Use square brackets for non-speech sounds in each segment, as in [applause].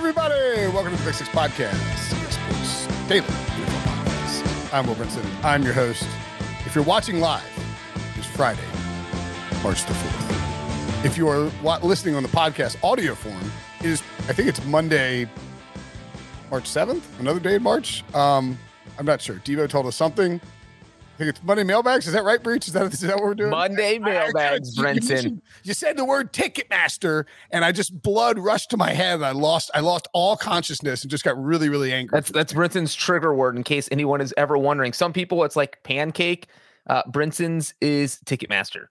everybody? Welcome to the Pick Six Podcast, Sports Daily Podcast. I'm Will Brinson. I'm your host. If you're watching live, it's Friday, March the 4th. If you are listening on the podcast audio form, it is, I think it's Monday, March 7th, another day in March. Um, I'm not sure. Devo told us something. Think it's Monday mailbags. Is that right, Breech? Is that, is that what we're doing? Monday I- I- mailbags, you- [laughs] you Brinson. You said the word Ticketmaster, and I just blood rushed to my head. And I lost, I lost all consciousness and just got really, really angry. That's that's Brinson's trigger word in case anyone is ever wondering. Some people it's like pancake. Uh Brinson's is Ticketmaster.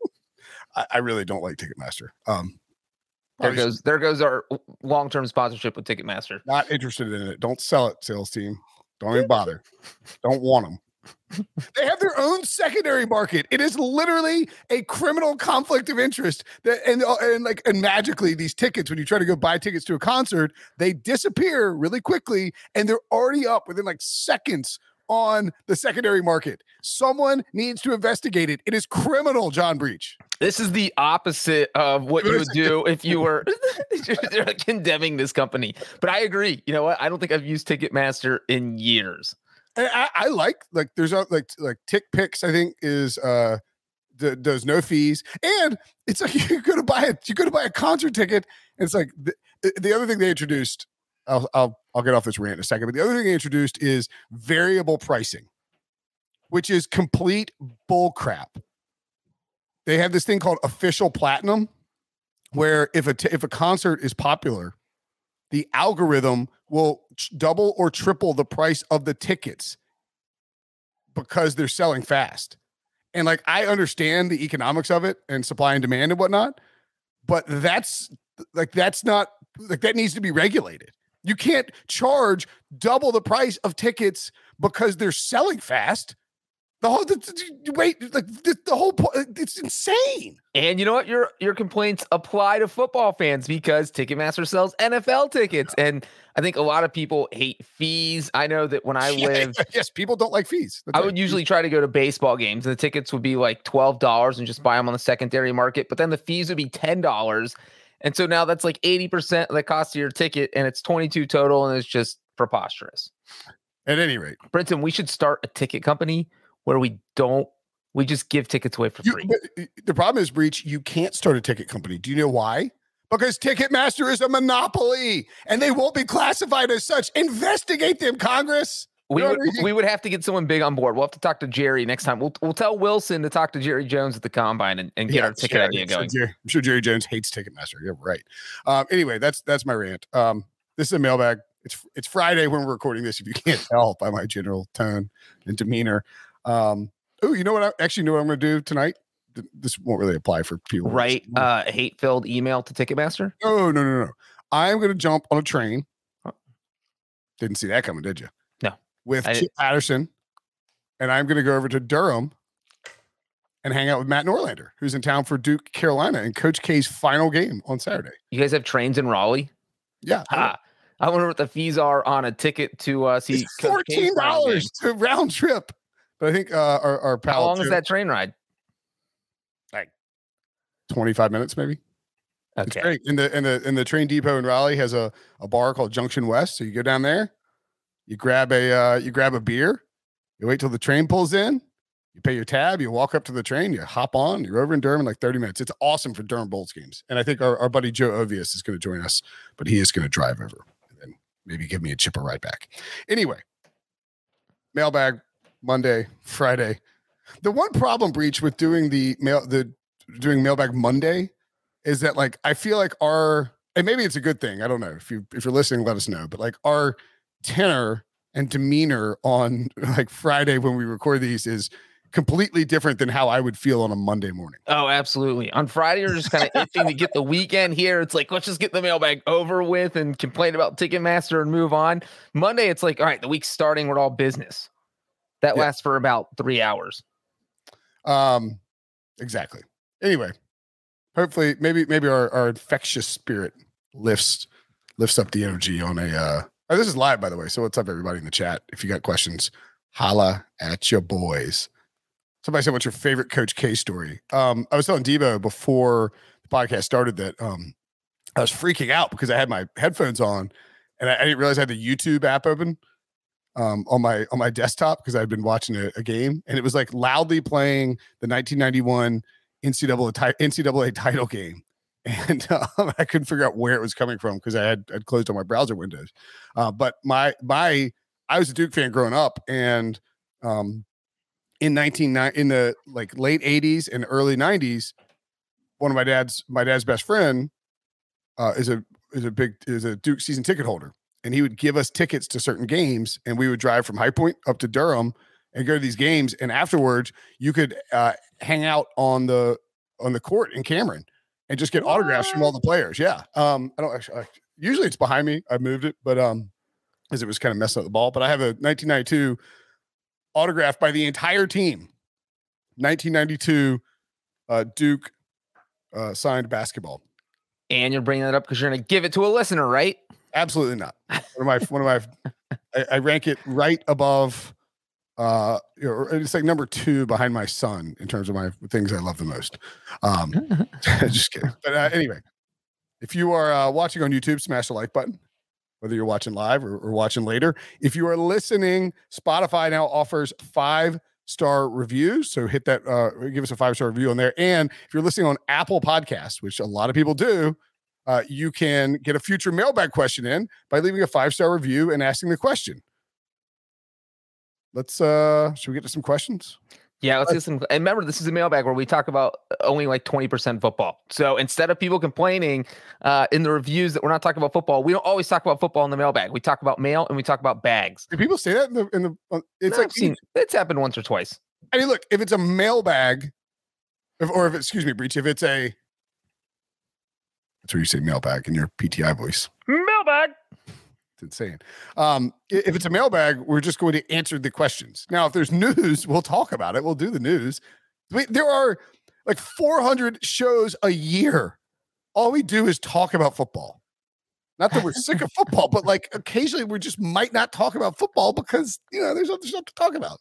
I, I really don't like Ticketmaster. Um, There goes there goes our long term sponsorship with Ticketmaster. Not interested in it. Don't sell it, sales team. Don't even [laughs] bother. don't want them. They have their own secondary market. It is literally a criminal conflict of interest. That and uh, and like and magically these tickets, when you try to go buy tickets to a concert, they disappear really quickly, and they're already up within like seconds on the secondary market. Someone needs to investigate it. It is criminal, John Breech. This is the opposite of what you would do if you were [laughs] [laughs] condemning this company. But I agree. You know what? I don't think I've used Ticketmaster in years. I, I like like there's a, like like Tick Picks. I think is uh d- does no fees, and it's like [laughs] you're gonna buy it. You're gonna buy a concert ticket. And it's like the, the other thing they introduced. I'll I'll I'll get off this rant in a second. But the other thing they introduced is variable pricing, which is complete bull crap. They have this thing called official platinum, where if a t- if a concert is popular, the algorithm will double or triple the price of the tickets because they're selling fast. And like I understand the economics of it and supply and demand and whatnot, but that's like that's not like that needs to be regulated. You can't charge double the price of tickets because they're selling fast. The whole the, wait, like the, the whole point, it's insane. And you know what? Your your complaints apply to football fans because Ticketmaster sells NFL tickets. And I think a lot of people hate fees. I know that when I [laughs] Yeah, lived [laughs] yes, people don't like fees. That's I right. would usually try to go to baseball games, and the tickets would be like twelve dollars, and just buy them on the secondary market. But then the fees would be ten dollars, and so now that's like eighty percent of the cost of your ticket, and it's twenty two total, and it's just preposterous. At any rate, Brinson, we should start a ticket company where we don't, we just give tickets away for free. uh, the problem is, Breech, you can't start a ticket company. Do you know why? Because Ticketmaster is a monopoly and they won't be classified as such. Investigate them, Congress. We would, we would have to get someone big on board. We'll have to talk to Jerry next time. We'll, we'll tell Wilson to talk to Jerry Jones at the combine and, and get Yeah, our ticket sure, idea I'm sure going. Jerry- I'm sure Jerry Jones hates Ticketmaster. You're right. Um, anyway, that's that's my rant. Um, this is a mailbag. It's it's Friday when we're recording this. If you can't tell by my general tone and demeanor. Um, oh, you know what? I actually know what I'm going to do tonight. Th- This won't really apply for people. Right. Uh, hate filled email to Ticketmaster. No, no, no, no. I'm going to jump on a train. Didn't see that coming, did you? No. With Chip Patterson, and I'm going to go over to Durham and hang out with Matt Norlander, who's in town for Duke, Carolina, and Coach K's final game on Saturday. You guys have trains in Raleigh? Yeah, Ah, I wonder what the fees are on a ticket to uh, see. it's fourteen dollars to round trip. But I think uh, our our pal How long is that train ride? Twenty five minutes, maybe. It's Okay. great. And the and the and the train depot in Raleigh has a, a bar called Junction West. So you go down there, you grab a uh, you grab a beer, you wait till the train pulls in, you pay your tab, you walk up to the train, you hop on, you're over in Durham in like 30 minutes. It's awesome for Durham Bulls games. And I think our, our buddy Joe Ovies is going to join us, but he is going to drive over and then maybe give me a chipper right back. Anyway, mailbag Monday, Friday. The one problem Breech with doing the mail the doing mailbag Monday is that like I feel like our and maybe it's a good thing. I don't know if you if you're listening, let us know. But like our tenor and demeanor on [laughs] like Friday when we record these is completely different than how I would feel on a Monday morning. Oh, absolutely. On Friday, you're just kind of [laughs] itching to get the weekend here. It's like, let's just get the mailbag over with and complain about Ticketmaster and move on. Monday, it's like, all right, the week's starting. We're all business. That Yeah. lasts for about three hours. Um, exactly. Anyway, hopefully, maybe maybe our, our infectious spirit lifts lifts up the energy on a. uh oh, This is live, by the way. So what's up, everybody in the chat? If you got questions, holla at your boys. Somebody said, "What's your favorite Coach K story?" Um, I was telling Debo before the podcast started that um, I was freaking out because I had my headphones on, and I, I didn't realize I had the YouTube app open um, on my on my desktop because I'd been watching a, a game, and it was like loudly playing the 1991 NCAA NCAA title game, [laughs] and um, I couldn't figure out where it was coming from because I had I'd closed all my browser windows. Uh, but my my I was a Duke fan growing up, and um, in 19 in the like late 80s and early 90s, one of my dad's my dad's best friend uh, is a is a big is a Duke season ticket holder, and he would give us tickets to certain games, and we would drive from High Point up to Durham and go to these games, and afterwards you could uh, hang out on the on the court in Cameron and just get autographs from all the players. Yeah, um, I don't actually. I, usually it's behind me. I moved it, but um, as it was kind of messing up the ball. But I have a 1992 autographed by the entire team. 1992 uh, Duke uh, signed basketball. And you're bringing that up because you're going to give it to a listener, right? Absolutely not. [laughs] One of my one of my I, I rank it right above uh it's like number two behind my son in terms of my things I love the most. Um [laughs] [laughs] just kidding. But uh, anyway, if you are uh, watching on YouTube, smash the like button, whether you're watching live or, or watching later. If you are listening, Spotify now offers five star reviews. So hit that, uh, give us a five star review on there. And if you're listening on Apple Podcasts, which a lot of people do, uh, you can get a future mailbag question in by leaving a five star review and asking the question. Let's, uh, should we get to some questions? Yeah, let's get some. And remember, this is a mailbag where we talk about only like 20% football. So instead of people complaining uh, in the reviews that we're not talking about football, we don't always talk about football in the mailbag. We talk about mail and we talk about bags. Do people say that in the, in the, uh, it's No, like, seen it's happened once or twice. I mean, look, if it's a mailbag, if, or if it's excuse me, Breech, if it's a, that's where you say mailbag in your PTI voice. Mailbag. It's insane. Um, if it's a mailbag, we're just going to answer the questions. Now, if there's [laughs] news, we'll talk about it. We'll do the news. Wait, there are like 400 shows a year. All we do is talk about football. Not that we're [laughs] sick of football, but like occasionally we just might not talk about football because you know there's other stuff to talk about.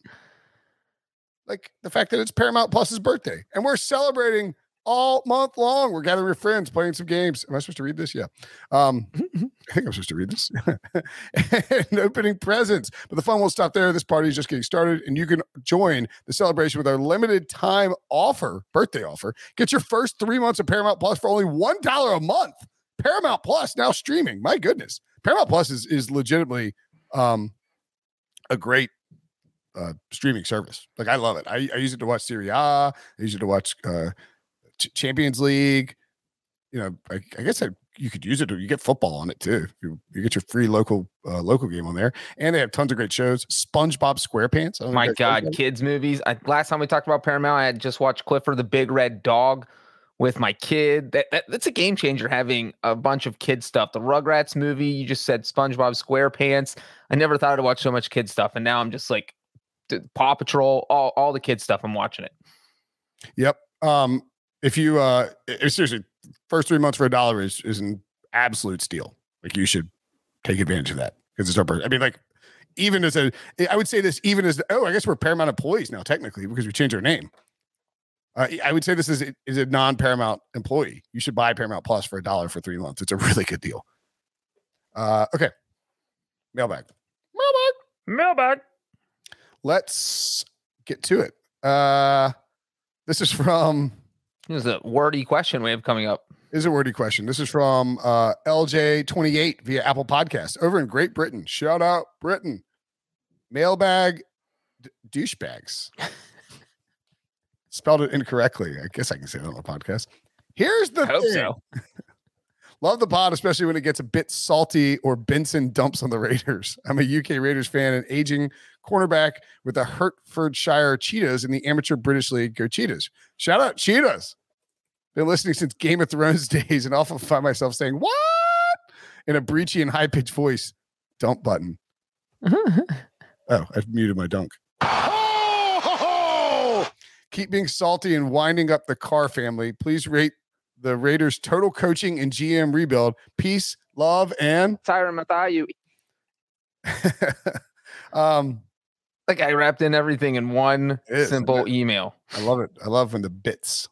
Like the fact that it's Paramount Plus's birthday and we're celebrating all month long. We're gathering with friends, playing some games. Am I supposed to read this? Yeah. Um, [laughs] I think I'm supposed to read this. [laughs] and opening presents. But the fun won't stop there. This party is just getting started, and you can join the celebration with our limited time offer, birthday offer. Get your first three months of Paramount Plus for only $1 a month. Paramount Plus now streaming. My goodness. Paramount Plus is, is legitimately um, a great uh, streaming service. Like, I love it. I, I use it to watch Serie A, I use it to watch uh, Champions League. You know, I, I guess I you could use it. You get football on it too. You, you get your free local uh, local game on there, and they have tons of great shows. SpongeBob SquarePants. My if you guys know God, kids movies. I, last time we talked about Paramount, I had just watched Clifford the Big Red Dog with my kid. That, that that's a game changer having a bunch of kid stuff. The Rugrats movie, you just said SpongeBob SquarePants. I never thought I'd watch so much kid stuff, and now I'm just like Paw Patrol, all all the kid stuff. I'm watching it. Yep. Um, if you uh, if seriously, first three months for a dollar is is an absolute steal. Like you should take advantage of that because it's our birthday. I mean, like even as a, I would say this even as oh, I guess we're Paramount employees now technically because we changed our name. Uh, I would say this is is a non Paramount employee. You should buy Paramount Plus for a dollar for three months. It's a [laughs] really good deal. Uh, okay, mailbag. Mailbag. Mailbag. Let's get to it. Uh, this is from This is a wordy question we have coming up. is a wordy question. This is from uh, LJ28 via Apple Podcast over in Great Britain. Shout out Britain. Mailbag d- douchebags. Spelled it incorrectly. I guess I can say that on the podcast. Here's the I hope thing. so. [laughs] Love the pod, especially when it gets a bit salty or Brinson dumps on the [laughs] Raiders. I'm a UK Raiders fan and aging cornerback with the Hertfordshire Cheetahs in the amateur British League. Go Cheetahs. Shout out Cheetahs. Been listening since Game of Thrones [laughs] days and often find myself saying, What? in a breachy and high pitched voice. Dump button. [laughs] oh, I've muted my dunk. [laughs] Keep being salty and winding up the Carr family. Please rate the Raiders' total coaching and GM rebuild. Peace, love, and Tyron Matthew. um, like I wrapped in everything in one is, simple email. I love it. I love when the bits,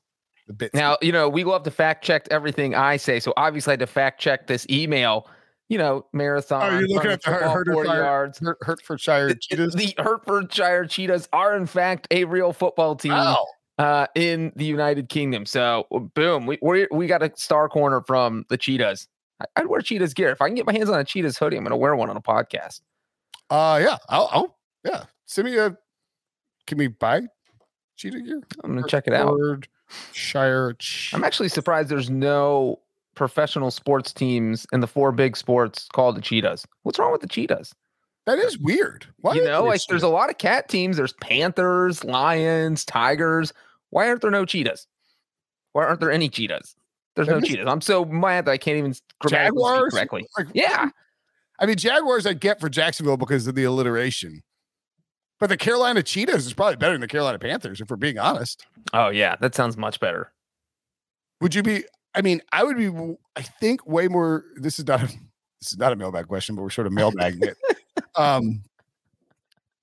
the bits. Now, you know, we love to fact check everything I say. So obviously I had to fact check this email. You know, marathon. Oh, you're looking at the football, 40 Hertfordshire, yards. Hertfordshire The, Cheetahs. the Hertfordshire Cheetahs are in fact a real football team Wow. uh, in the United Kingdom. So boom, we we we got a star corner from the Cheetahs. I- I'd wear Cheetahs gear if I can get my hands on a Cheetahs hoodie. I'm going to wear one on a podcast. Uh, yeah. I'll, I'll, yeah. Send me a. Can we buy cheetah gear? I'm going to check it out. Hertfordshire. I'm actually surprised there's no professional sports teams in the four big sports called the Cheetahs. What's wrong with the Cheetahs? That is weird. Why you know, like there's a lot of cat teams. There's Panthers, Lions, Tigers. Why aren't there no cheetahs? Why aren't there any cheetahs? There's That no makes- cheetahs. I'm so mad that I can't even grammatically Jaguars? correctly. Like, Yeah. I mean, Jaguars I get for Jacksonville because of the alliteration. But the Carolina Cheetahs is probably better than the Carolina Panthers, if we're being honest. Oh yeah, that sounds much better. Would you be? I mean, I would be. I think way more. This is not. A, this is not a mailbag question, but we're sort of mailbagging it. [laughs] Um,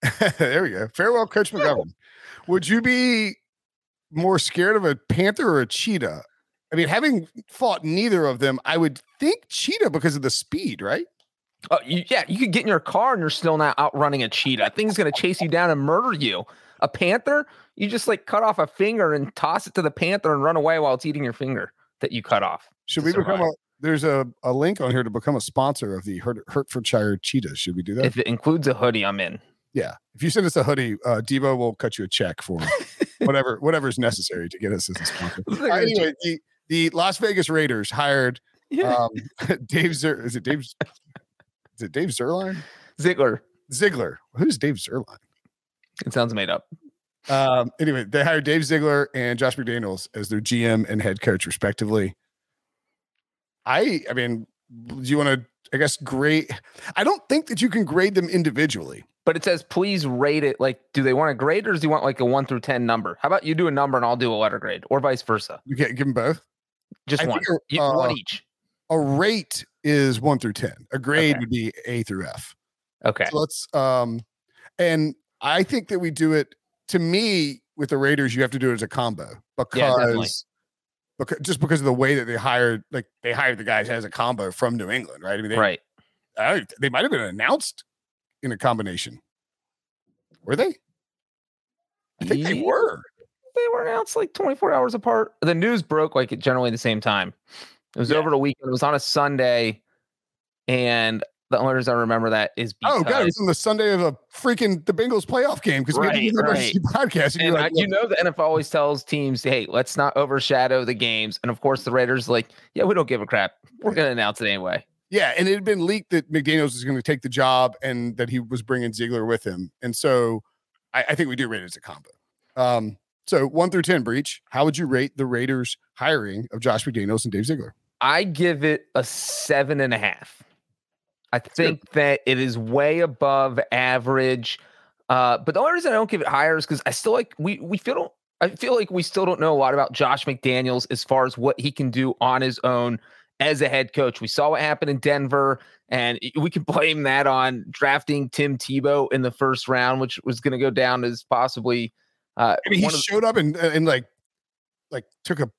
[laughs] there we go. Farewell, Coach McGovern. Would you be more scared of a panther or a cheetah? I mean, having fought neither of them, I would think cheetah because of the speed, right? Oh, you, yeah, you could get in your car and you're still not outrunning a cheetah. Thing's gonna chase you down and murder you. A panther, you just like cut off a finger and toss it to the panther and run away while it's eating your finger that you cut off. Should we become a? There's a, a link on here to become a sponsor of the Hert- Hertfordshire Cheetahs. Should we do that? If it includes a hoodie, I'm in. yeah. If you send us a hoodie, uh, Debo will cut you a check for [laughs] whatever whatever is necessary to get us as a sponsor. Uh, anyway, the, the Las Vegas Raiders hired yeah. um, [laughs] Dave Zer. Is it Dave? [laughs] Is it Dave Zerline? Ziggler. Ziegler. Who's Dave Zerline? It sounds made up. Um, anyway, they hired Dave Ziegler and Josh McDaniels as their GM and head coach, respectively. I, I mean, do you want to? I guess grade. I don't think that you can grade them individually. But it says please rate it. Like, do they want a grade or do you want like a one through ten number? How about you do a number and I'll do a letter grade, or vice versa? You can't give them both. Just I one. think, You- uh, one each. A rate is one through ten. A grade Okay. would be A through F. Okay. So let's um, and I think that we do it. To me, with the Raiders, you have to do it as a combo Yeah, because. Because, just because of the way that they hired, like they hired the guys as a combo from New England, right? I mean, they, right. I, they might have been announced in a combination. Were they? I think they were. They were announced like 24 hours apart. The news broke like generally the same time. It was Yeah. over the weekend. It was on a Sunday. And the only reason I remember that is because Oh god, it was on the Sunday of a freaking the Bengals playoff game because we Right, do the right. podcast. And, and you're I, you know the NFL always tells teams, "Hey, let's not overshadow the games." And of course, the Raiders like, "Yeah, we don't give a crap. We're going to announce it anyway." yeah, and it had been leaked that McDaniels was going to take the job and that he was bringing Ziegler with him, and so I, I think we do rate it as a combo. Um, so one through ten, Breech. How would you rate the Raiders' hiring of Josh McDaniels and Dave Ziegler? I give it a seven and a half. I think that it is way above average. Uh, but the only reason I don't give it higher is because I still like we we feel I feel like we still don't know a lot about Josh McDaniels as far as what he can do on his own as a head coach. We saw what happened in Denver, and we can [laughs] blame that on drafting Tim Tebow in the first round, which was going to go down as possibly. Uh, I mean, he of the- showed up and and like like took a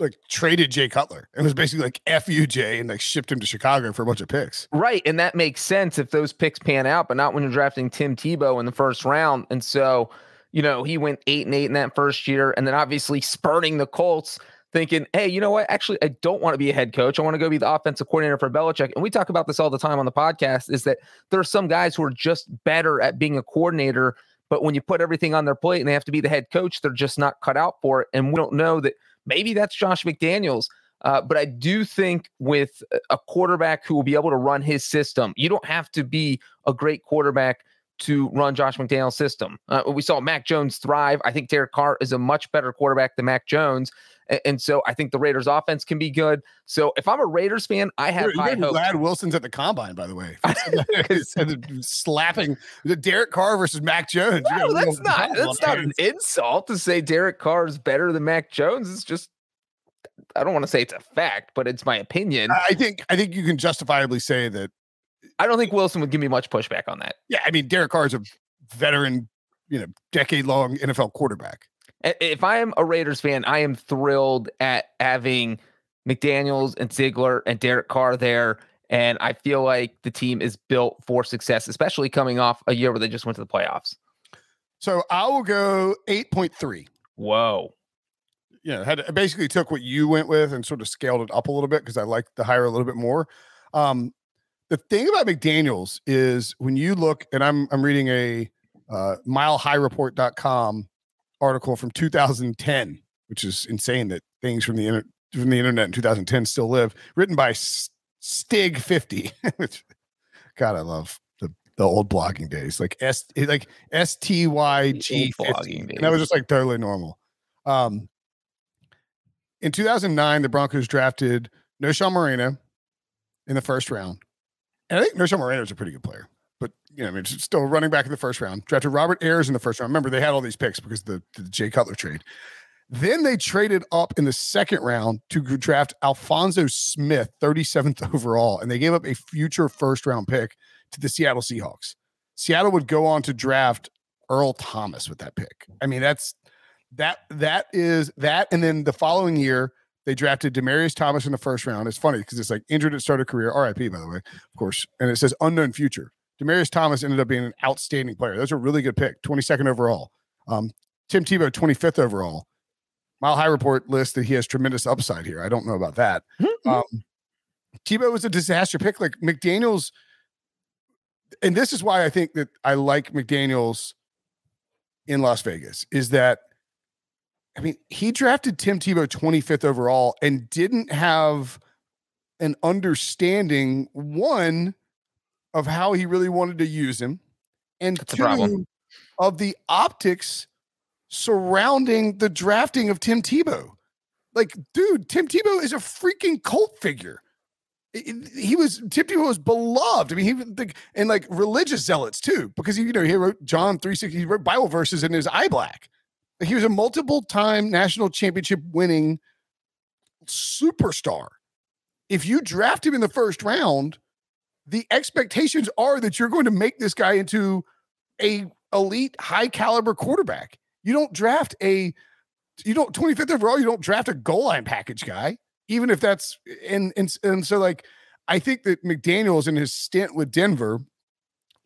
like traded Jay Cutler. It was basically like F you Jay and like shipped him to Chicago for a bunch of picks. Right. And that makes sense if those picks pan out, but not when you're drafting Tim Tebow in the first round. And so, you know, he went eight and eight in that first year. And then obviously spurning the Colts, thinking, hey, you know what? Actually, I don't want to be a head coach. I want to go be the offensive coordinator for Belichick. And we talk about this all the time on the podcast is that there are some guys who are just better at being a coordinator. But when you put everything on their plate and they have to be the head coach, they're just not cut out for it. And we don't know that maybe that's Josh McDaniels. Uh, but I do think with a quarterback who will be able to run his system, you don't have to be a great quarterback to run Josh McDaniel's system. Uh, we saw Mac Jones thrive. I think Derek Carr is a much better quarterback than Mac Jones. And, and so I think the Raiders offense can be good. So if I'm a Raiders fan, I have You're, high you're hopes. glad Wilson's at the combine, by the way. [laughs] slapping the Derek Carr versus Mac Jones. No, that's not that's not an insult to say Derek Carr is better than Mac Jones. It's just I don't want to say it's a fact, but it's my opinion. I think I think you can justifiably say that. I don't think Wilson would give me much pushback on that. Yeah, I mean Derek Carr is a veteran, you know, decade long NFL quarterback. If I am a Raiders fan, I am thrilled at having McDaniels and Ziegler and Derek Carr there. And I feel like the team is built for success, especially coming off a year where they just went to the playoffs. So I will go eight point three. Whoa. you know, had basically took what you went with and sort of scaled it up a little bit because I like the hire a little bit more. Um, the thing about McDaniels is when you look, and I'm I'm reading a uh, milehighreport.com article from 2010, which is insane that things from the inter- from the internet in 2010 still live, written by S- Styg 50, [laughs] which God I love the the old blogging days, like S like S T Y G old 50. blogging And that was just like totally normal. Um, in 2009, the Broncos drafted Knowshon Moreno in the first round. And I think Knowshon Moreno is a pretty good player, but you know, I mean, still running back in the first round. Drafted Robert Ayers in the first round. Remember, they had all these picks because the, the Jay Cutler trade. Then they traded up in the second round to draft Alphonso Smith, 37th [laughs] overall, and they gave up a future first round pick to the Seattle Seahawks. Seattle would go on to draft Earl Thomas with that pick. I mean, that's that that is that. And then the following year, they drafted Demaryius Thomas in the first round. It's funny because it's like injured at start of career, RIP, by the way, of course. And it says unknown future. Demaryius Thomas ended up being an outstanding player. That's a really good pick, 22nd overall. Um, Tim Tebow, 25th overall. Mile High Report lists that he has tremendous upside here. I don't know about that. [laughs] Um, Tebow was a disaster pick. Like McDaniels, and this is why I think that I like McDaniels in Las Vegas, is that I mean, he drafted Tim Tebow 25th overall and didn't have an understanding, one, of how he really wanted to use him, and That's two, of the optics surrounding the drafting of Tim Tebow. Like, dude, Tim Tebow is a freaking cult figure. He was Tim Tebow was beloved. I mean, he and like religious zealots too, because he, you know, he wrote John 360, he wrote Bible verses in his eye black. He was a multiple time national championship winning superstar. If you draft him in the first round, the expectations are that you're going to make this guy into a elite high caliber quarterback. You don't draft a you don't 25th overall, you don't draft a goal line package guy, even if that's and and and so like I think that McDaniels in his stint with Denver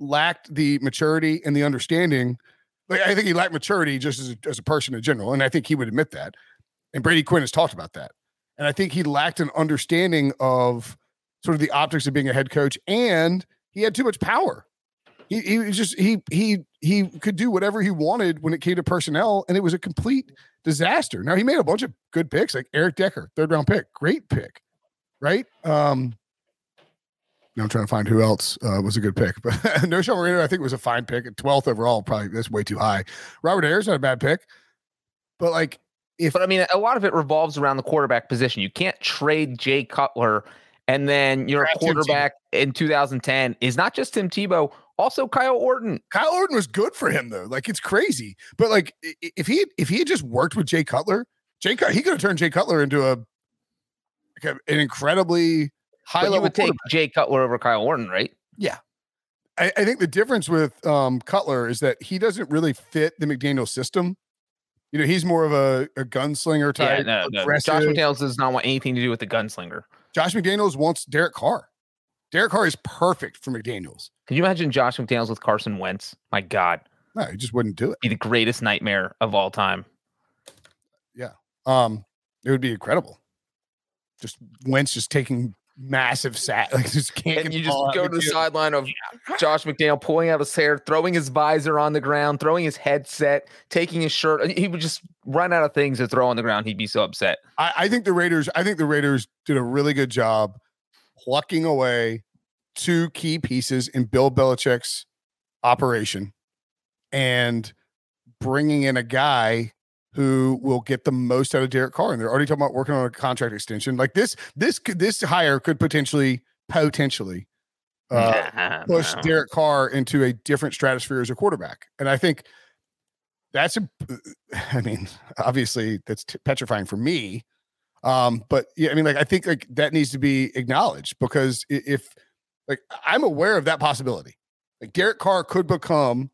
lacked the maturity and the understanding. Like I think he lacked maturity just as a, as a person in general, and I think he would admit that. And Brady Quinn has talked about that. And I think he lacked an understanding of sort of the optics of being a head coach, and he had too much power. He he was just he he he could do whatever he wanted when it came to personnel, and it was a complete disaster. Now he made a bunch of good picks, like Eric Decker, third round pick, great pick, right? Um, I'm trying to find who else uh, was a good pick, [laughs] but No Show Marino, I think was a fine pick at 12th overall. Probably that's way too high. Robert Ayers not a bad pick, but like if But I mean, a lot of it revolves around the quarterback position. You can't trade Jay Cutler and then your Draft Tim Tebow. quarterback in 2010 is not just Tim Tebow, also Kyle Orton. Kyle Orton was good for him though. Like it's crazy. But like if he if he had just worked with Jay Cutler, Jay he could have turned Jay Cutler into a like a- an incredibly high But you would take. Jay Cutler over Kyle Orton, right? I, I think the difference with um, Cutler is that he doesn't really fit the McDaniel system. You know, he's more of a, a gunslinger Yeah, type. no, no. aggressive. Josh McDaniels does not want anything to do with the gunslinger. Josh McDaniels wants Derek Carr. Derek Carr is perfect for McDaniels. Can you imagine Josh McDaniels with Carson Wentz? My God, No, he just wouldn't do it. be the greatest nightmare of all time. Yeah. Um, it would be incredible. Just Wentz just taking massive sack, [laughs] like just can't. And get you just go to the field. sideline of [laughs] Josh McDaniel pulling out his hair, throwing his visor on the ground, throwing his headset, taking his shirt. He would just run out of things to throw on the ground, he'd be so upset. I, I think the Raiders. I think the Raiders did a really good job plucking away two key pieces in Bill Belichick's operation and bringing in a guy who will get the most out of Derek Carr. And they're already talking about working on a contract extension. Like this, this this hire could potentially potentially uh, Nah, [laughs] push no. Derek Carr into a different stratosphere as a quarterback. And I think that's a, [laughs] I mean, obviously that's t- petrifying for me. Um, but yeah, I mean, like, I think like that needs to be acknowledged because if like I'm aware of that possibility, like Derek Carr could become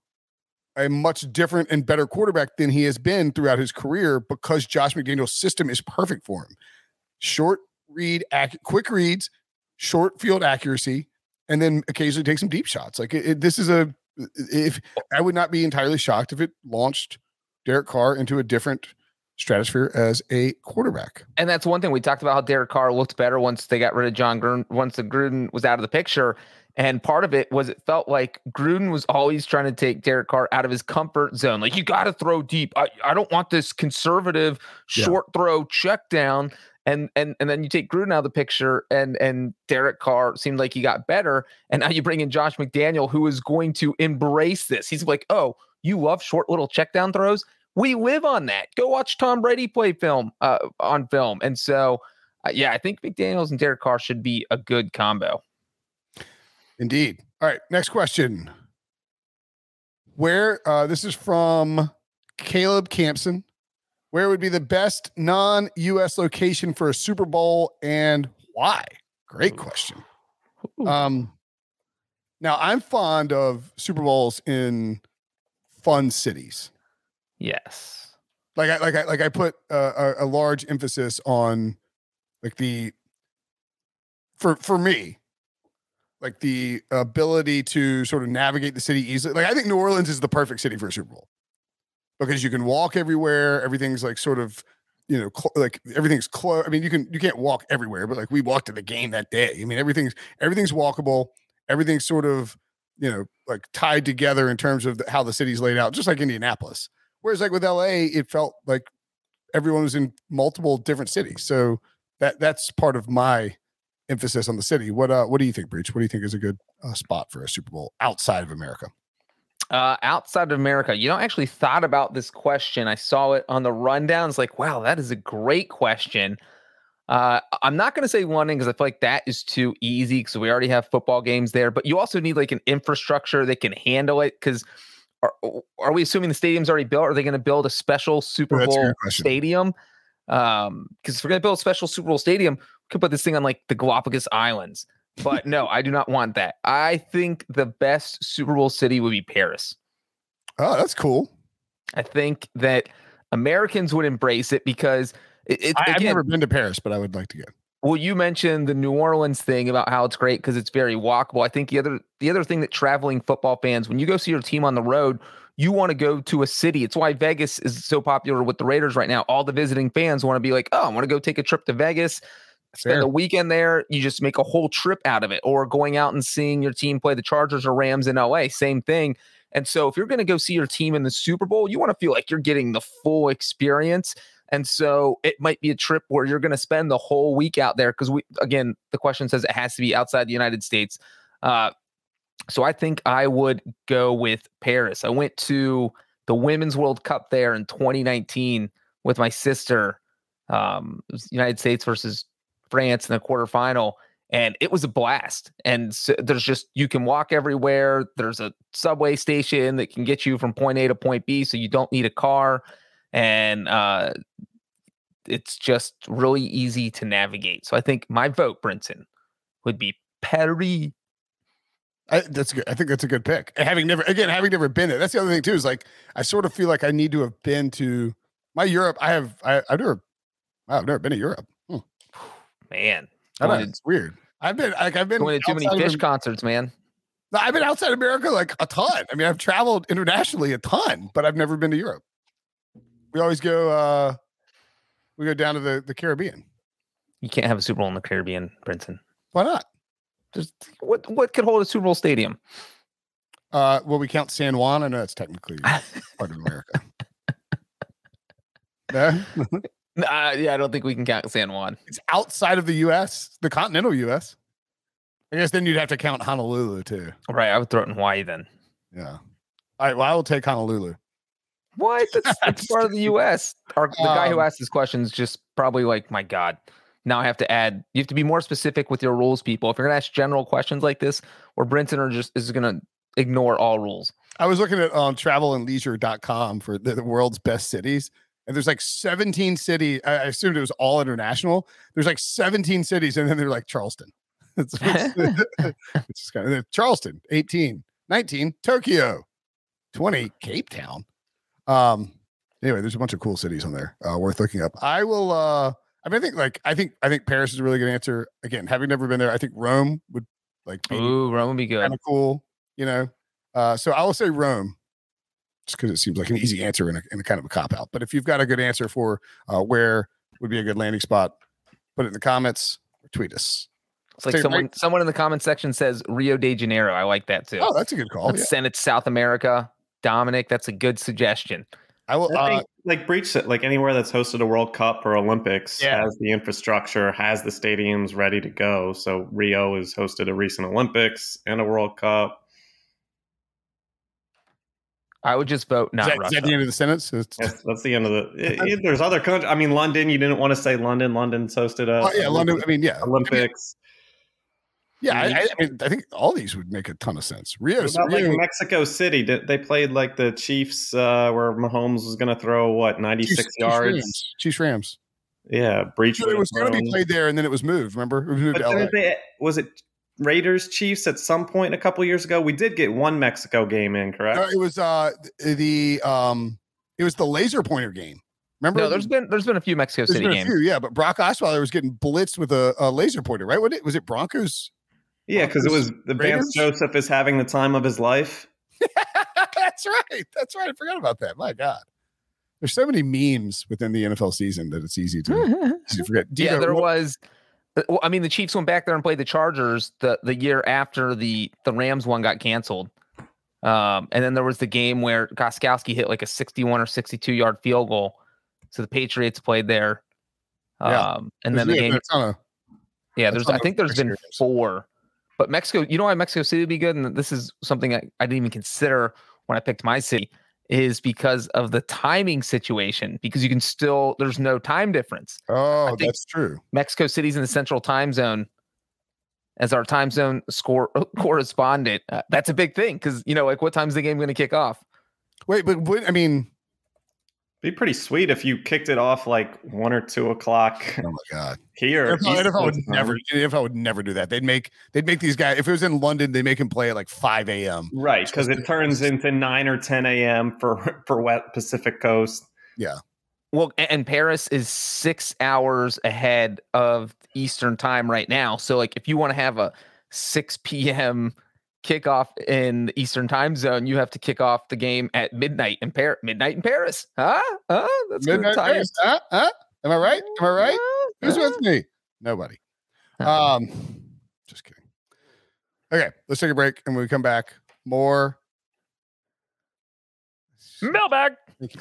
a much different and better quarterback than he has been throughout his career because Josh McDaniel's system is perfect for him. Short read, ac- quick reads, short field accuracy, and then occasionally take some deep shots. Like it, it- this is a if I would not be entirely shocked if it launched Derek Carr into a different stratosphere as a quarterback. And that's one thing we talked about how Derek Carr looked better once they got rid of Jon Gruden, once the Gruden was out of the picture. And part of it was it felt like Gruden was always trying to take Derek Carr out of his comfort zone. Like, you got to throw deep. I, I don't want this conservative Yeah. short throw check down. And and and then you take Gruden out of the picture, and and Derek Carr seemed like he got better. And now you bring in Josh McDaniel, who is going to embrace this. He's like, oh, you love short little check down throws. We live on that. Go watch Tom Brady play film uh, on film. And so, uh, yeah, I think McDaniel's and Derek Carr should be a good combo. Indeed. All right, next question. Where uh this is from Caleb Campson. Where would be the best non-US location for a Super Bowl and why? Great question. Ooh. Um now I'm fond of Super Bowls in fun cities. yes. like I like I like I put uh, a, a large emphasis on like the for for me like the ability to sort of navigate the city easily. Like I think New Orleans is the perfect city for a Super Bowl because you can walk everywhere. Everything's like sort of you know cl- like everything's close. I mean you can you can't walk everywhere, but like we walked to the game that day. I mean everything's everything's walkable. Everything's sort of you know like tied together in terms of the, how the city's laid out, just like Indianapolis. Whereas like with LA, it felt like everyone was in multiple different cities. So that that's part of my emphasis on the city. What uh what do you think, Breech? What do you think is a good uh, spot for a Super Bowl outside of America? Uh, outside of America, you know, I actually thought about this question. I saw it on the rundown. It's like, wow, that is a great question. Uh, I'm not going to say London because I feel like that is too easy because we already have football games there. But you also need like an infrastructure that can handle it. Because are, are we assuming the stadium's already built? Are they going to build a special Super good Bowl stadium? Um, because if we're going to build a special Super Bowl stadium, could put this thing on like the Galapagos Islands. But no, I do not want that. I think the best Super Bowl city would be Paris. Oh, that's cool. I think that Americans would embrace it because it, it's I, I've never been to Paris, but I would like to go. well, you mentioned the New Orleans thing about how it's great because it's very walkable. I think the other the other thing that traveling football fans, when you go see your team on the road, you want to go to a city. It's why Vegas is so popular with the Raiders right now. All the visiting fans want to be like, oh, I want to go take a trip to Vegas, spend Fair. a weekend there. You just make a whole trip out of it, or going out and seeing your team play the Chargers or Rams in LA. Same thing. And so, if you're going to go see your team in the Super Bowl, you want to feel like you're getting the full experience. And so, it might be a trip where you're going to spend the whole week out there because we, again, the question says it has to be outside the United States. Uh, so, I think I would go with Paris. I went to the Women's World Cup there in 2019 with my sister. Um, United States versus France in the quarterfinal and it was a blast. And so there's just you can walk everywhere. There's a subway station that can get you from point A to point B, so you don't need a car, and uh, it's just really easy to navigate. So I think my vote, Brinson, would be Paris. I, that's good. I think that's a good pick. And having never, again, having never been there, that's the other thing too. Is like I sort of feel like I need to have been to my Europe. I have. I, I've never. Wow, I've never been to Europe. Man, I know, it's weird. I've been like I've been going to too many outside of Phish concerts, man. I've been outside America like a ton. I mean, I've traveled internationally a ton, but I've never been to Europe. We always go. uh We go down to the the Caribbean. You can't have a Super Bowl in the Caribbean, Brinson. Why not? Just what what could hold a Super Bowl stadium? Uh Well, we count San Juan. I know it's technically [laughs] part of America. No? [laughs] Uh, yeah, I don't think we can count San Juan. it's outside of the U.S., the continental U.S. I guess then you'd have to count Honolulu too. Right, I would throw it in Hawaii then. Yeah. All right. Well, I will take Honolulu. What? That's, [laughs] that's part of the U.S. Our, the guy who Um, asked this question is just probably like, my God. Now I have to add. You have to be more specific with your rules, people. If you're gonna ask general questions like this, or Brinson are just is gonna ignore all rules. I was looking at um, travelandleisure.com for the, the world's best cities, and there's like 17 cities. I, assumed it was all international. There's like 17 cities, and then they're like Charleston. [laughs] It's, [laughs] it's, [laughs] kind of Charleston, 18, 19, Tokyo, 20, Cape Town. Um, anyway, there's a bunch of cool cities on there uh, worth looking up. I will. uh I mean, I think like I think I think Paris is a really good answer. Again, having never been there, I think Rome would like be Ooh, Rome would be good. kind of cool, you know. Uh, so I will say Rome, just because it seems like an easy answer and a, and a kind of a cop out. But if you've got a good answer for uh, where would be a good landing spot, put it in the comments or tweet us. It's like Say, someone right- someone in the comment section says Rio de Janeiro. I like that too. Oh, that's a good call. Let's Yeah. send it to South America. Dominic, that's a good suggestion. I will. I Uh, like Breech it like anywhere that's hosted a World Cup or Olympics Yeah. has the infrastructure, has the stadiums ready to go. So Rio has hosted a recent Olympics and a World Cup. I would just vote is, not that, is Russia. that the end of the sentence? It's- That's, that's the end of the. [laughs] i- i- there's other countries. I mean, London. You didn't want to say London. London's hosted a oh, yeah, London. I mean, yeah, Olympics. yeah. I, I, I mean, I think all these would make a ton of sense. Rio, What about like Mexico City? Did they played like the Chiefs, uh, where Mahomes was going to throw what 96 Chiefs, Chiefs, yards? Rams, Chiefs, Rams. Yeah, Breech. So it was going to be played there, and then it was moved. Remember, it was moved But to LA. they, was it Raiders Chiefs at some point a couple years ago? We did get one Mexico game in, correct? No, it was uh the um it was the laser pointer game. Remember? no, there's been there's been a few Mexico There's City been a games. few, yeah, but Brock Osweiler was getting blitzed with a, a laser pointer, right? What it was it Broncos? yeah, because it was the Raiders? Vance Joseph is having the time of his life. [laughs] That's right. That's right. I forgot about that. My God. There's so many memes within the NFL season that it's easy to, easy to forget. [laughs] yeah, there what- was. Uh, well, I mean, the Chiefs went back there and played the Chargers the the year after the the Rams one got canceled. Um, and then there was the game where Gostkowski hit like a 61 or 62 yard field goal. So the Patriots played there. Yeah. Um, and then the yeah, game, a- yeah, there's I think there's been four. But Mexico, you know why Mexico City would be good? And this is something I, I didn't even consider when I picked my city, is because of the timing situation, because you can still there's no time difference. oh, that's true. Mexico City's in the central time zone as our time zone score [laughs] correspondent. Uh, that's a big thing because you know, like what time's the game going to kick off? Wait, but what, I mean, Be pretty sweet if you kicked it off like one or two o'clock [laughs] oh my God. here. NFL, East NFL would time. never NFL would never do that. They'd make they'd make these guys if it was in London, they make him play at like 5 a.m. Right, because it turns into nine or ten a.m. for [laughs] for wet Pacific Coast. Yeah. Well, and Paris is six hours ahead of Eastern time right now. So, like, if you want to have a 6 p.m. kickoff in the Eastern time zone, you have to kick off the game at midnight in Paris. Midnight in Paris, huh? Huh? That's good Midnight time. Paris, huh? Huh? Am I right? Am I right? Huh? Who's Huh? with me? Nobody. Uh-uh. Um, just kidding. Okay, let's take a break, and when we come back, more. Mailbag. Thank you.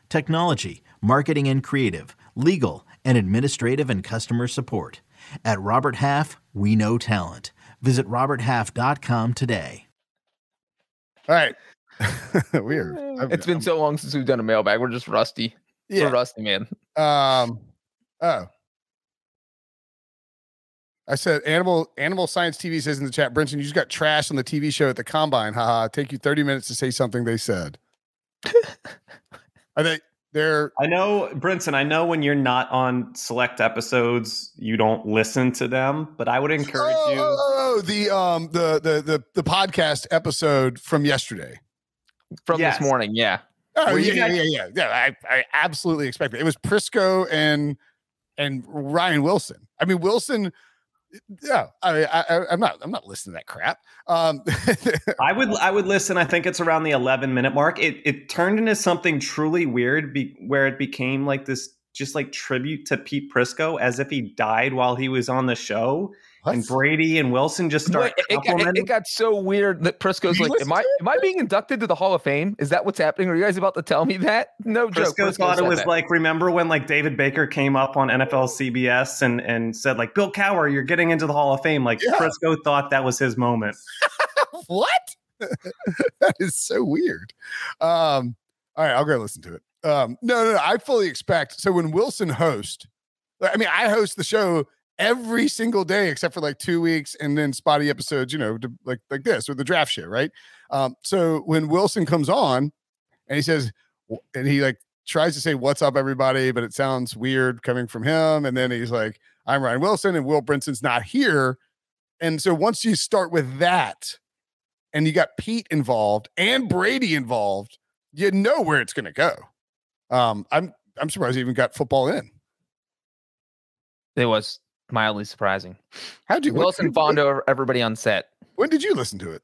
technology, marketing and creative, legal, and administrative and customer support. At Robert Half, we know talent. Visit RobertHalf.com today. All right. [laughs] Weird. It's been so long since we've done a mailbag. We're just rusty. yeah. We're rusty, man. Um. Oh. I said animal animal science TV says in the chat, Brinson, you just got trashed on the TV show at the combine. Haha. Take you 30 minutes to say something they said. [laughs] Are they they're I know, Brinson, I know when you're not on select episodes, you don't listen to them, but I would encourage oh, you. oh, oh, oh, the um the, the the the podcast episode from yesterday. From Yes. this morning, yeah. Oh yeah, you yeah, yeah, yeah, yeah. I, I absolutely expect it. It was Prisco and and Ryan Wilson. I mean Wilson. Yeah, I, I I'm not I'm not listening to that crap. Um, [laughs] I would I would listen. I think it's around the 11 minute mark. It it turned into something truly weird, be, where it became like this, just like tribute to Pete Prisco, as if he died while he was on the show. And Brady and Wilson just start Wait, it, got, it, it got so weird that Prisco's You like, "Am I am I being inducted to the Hall of Fame? Is that what's happening? Are you guys about to tell me that?" No joke. Prisco thought it was that. like remember when like David Baker came up on NFL CBS and and said like Bill Cowher, you're getting into the Hall of Fame. Like Yeah. Prisco thought that was his moment. [laughs] what? [laughs] that is so weird. Um, all right, I'll go listen to it. Um, no, no, no, I fully expect. So when Wilson hosts, I mean, I host the show every single day except for like two weeks, and then spotty episodes, you know, to, like like this or the draft show, right? Um, so when Wilson comes on and he says, and he like tries to say "What's up, everybody," but it sounds weird coming from him, and then he's like, "I'm Ryan Wilson," and Will Brinson's not here, and so once you start with that and you got Pete involved and Brady involved, you know where it's going to go. Um, I'm I'm surprised he even got football in. it was mildly surprising. How'd you Wilson over everybody on set. When did you listen to it?